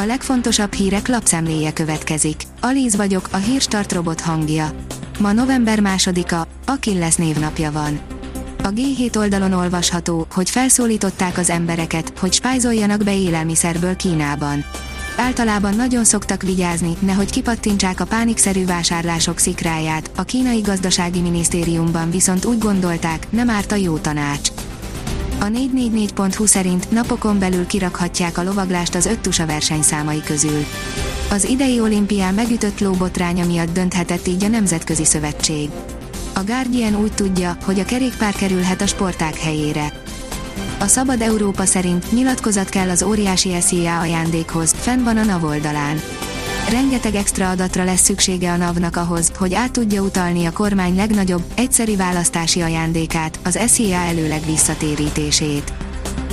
A legfontosabb hírek lapszemléje következik. Alíz vagyok, a hírstart robot hangja. Ma november másodika, Akilles névnapja van. A G7 oldalon olvasható, hogy felszólították az embereket, hogy spájzoljanak be élelmiszerből Kínában. Általában nagyon szoktak vigyázni, nehogy kipattintsák a pánikszerű vásárlások szikráját, a kínai gazdasági minisztériumban viszont úgy gondolták, nem árt a jó tanács. A 444.hu szerint napokon belül kirakhatják a lovaglást az öt tusa versenyszámai közül. Az idei olimpián megütött lóbotránya miatt dönthetett így a Nemzetközi Szövetség. A Guardian úgy tudja, hogy a kerékpár kerülhet a sporták helyére. A Szabad Európa szerint nyilatkozat kell az óriási SZIA ajándékhoz, fenn van a NAV oldalán. Rengeteg extra adatra lesz szüksége a NAV-nak ahhoz, hogy át tudja utalni a kormány legnagyobb, egyszeri választási ajándékát, az SZIA előleg visszatérítését.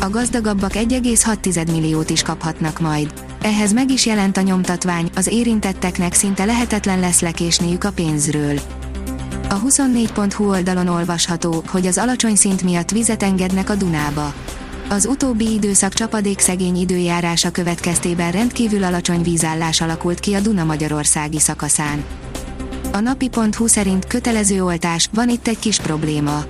A gazdagabbak 1,6 milliót is kaphatnak majd. Ehhez meg is jelent a nyomtatvány, az érintetteknek szinte lehetetlen lesz lekésniük a pénzről. A 24.hu oldalon olvasható, hogy az alacsony szint miatt vizet engednek a Dunába. Az utóbbi időszak csapadékszegény időjárása következtében rendkívül alacsony vízállás alakult ki a Duna Magyarországi szakaszán. A napi.hu szerint kötelező oltás, van itt egy kis probléma.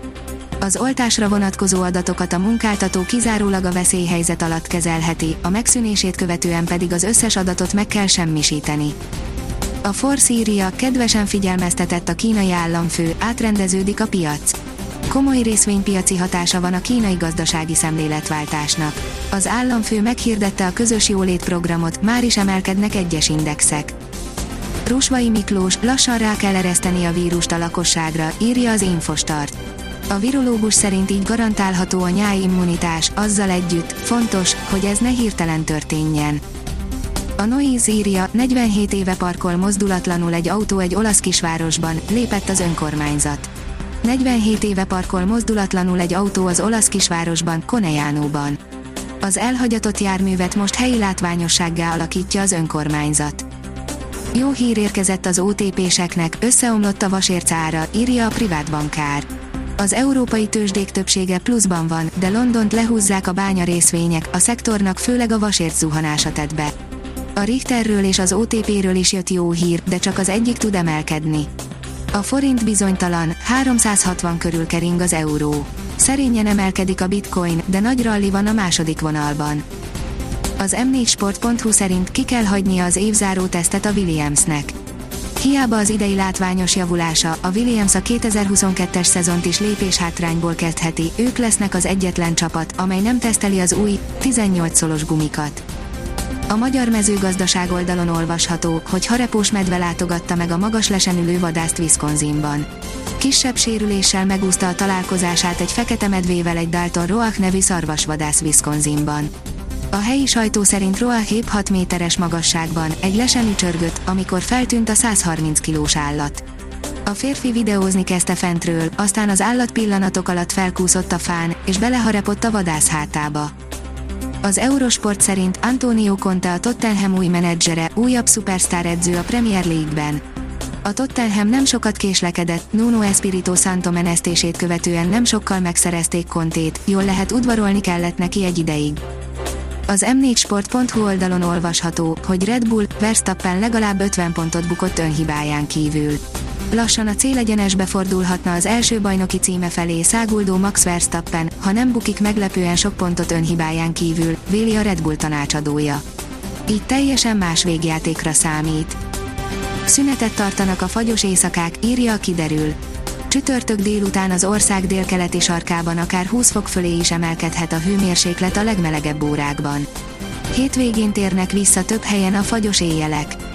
Az oltásra vonatkozó adatokat a munkáltató kizárólag a veszélyhelyzet alatt kezelheti, a megszűnését követően pedig az összes adatot meg kell semmisíteni. A írja, kedvesen figyelmeztetett a kínai államfő, átrendeződik a piac. Komoly részvénypiaci hatása van a kínai gazdasági szemléletváltásnak. Az államfő meghirdette a közös jólét programot, már is emelkednek egyes indexek. Rusvai Miklós, lassan rá kell ereszteni a vírust a lakosságra, írja az Infostart. A virológus szerint így garantálható a nyári immunitás, azzal együtt, fontos, hogy ez ne hirtelen történjen. A Noise írja, 47 éve parkol mozdulatlanul egy autó egy olasz kisvárosban, lépett az önkormányzat. 47 éve parkol mozdulatlanul egy autó az olasz kisvárosban, Conejánóban. Az elhagyatott járművet most helyi látványossággá alakítja az önkormányzat. Jó hír érkezett az OTP-seknek, összeomlott a vasérc ára, írja a privát bankár. Az európai tőzsdék többsége pluszban van, de Londont lehúzzák a bánya részvények, a szektornak főleg a vasért zuhanása tett be. A Richterről és az OTP-ről is jött jó hír, de csak az egyik tud emelkedni. A forint bizonytalan, 360 körül kering az euró. Szerényen emelkedik a bitcoin, de nagy ralli van a második vonalban. Az m4sport.hu szerint ki kell hagynia az évzáró tesztet a Williamsnek. Hiába az idei látványos javulása, a Williams a 2022-es szezont is lépés hátrányból kezdheti, ők lesznek az egyetlen csapat, amely nem teszteli az új, 18 szolos gumikat. A magyar mezőgazdaság oldalon olvasható, hogy harepós medve látogatta meg a magas lesenülő vadászt Wisconsinban. Kisebb sérüléssel megúszta a találkozását egy fekete medvével egy Dalton Roach nevű szarvasvadász Wisconsinban. A helyi sajtó szerint Roach épp 6 méteres magasságban, egy lesen csörgött, amikor feltűnt a 130 kilós állat. A férfi videózni kezdte fentről, aztán az állat pillanatok alatt felkúszott a fán, és beleharapott a vadász hátába. Az Eurosport szerint Antonio Conte a Tottenham új menedzsere, újabb szupersztár edző a Premier League-ben. A Tottenham nem sokat késlekedett, Nuno Espirito Santo menesztését követően nem sokkal megszerezték Contét, jól lehet udvarolni kellett neki egy ideig. Az m4sport.hu oldalon olvasható, hogy Red Bull, Verstappen legalább 50 pontot bukott önhibáján kívül. Lassan a célegyenesbe fordulhatna az első bajnoki címe felé száguldó Max Verstappen, ha nem bukik meglepően sok pontot önhibáján kívül, véli a Red Bull tanácsadója. Így teljesen más végjátékra számít. Szünetet tartanak a fagyos éjszakák, írja a kiderül. Csütörtök délután az ország délkeleti sarkában akár 20 fok fölé is emelkedhet a hőmérséklet a legmelegebb órákban. Hétvégén térnek vissza több helyen a fagyos éjjelek.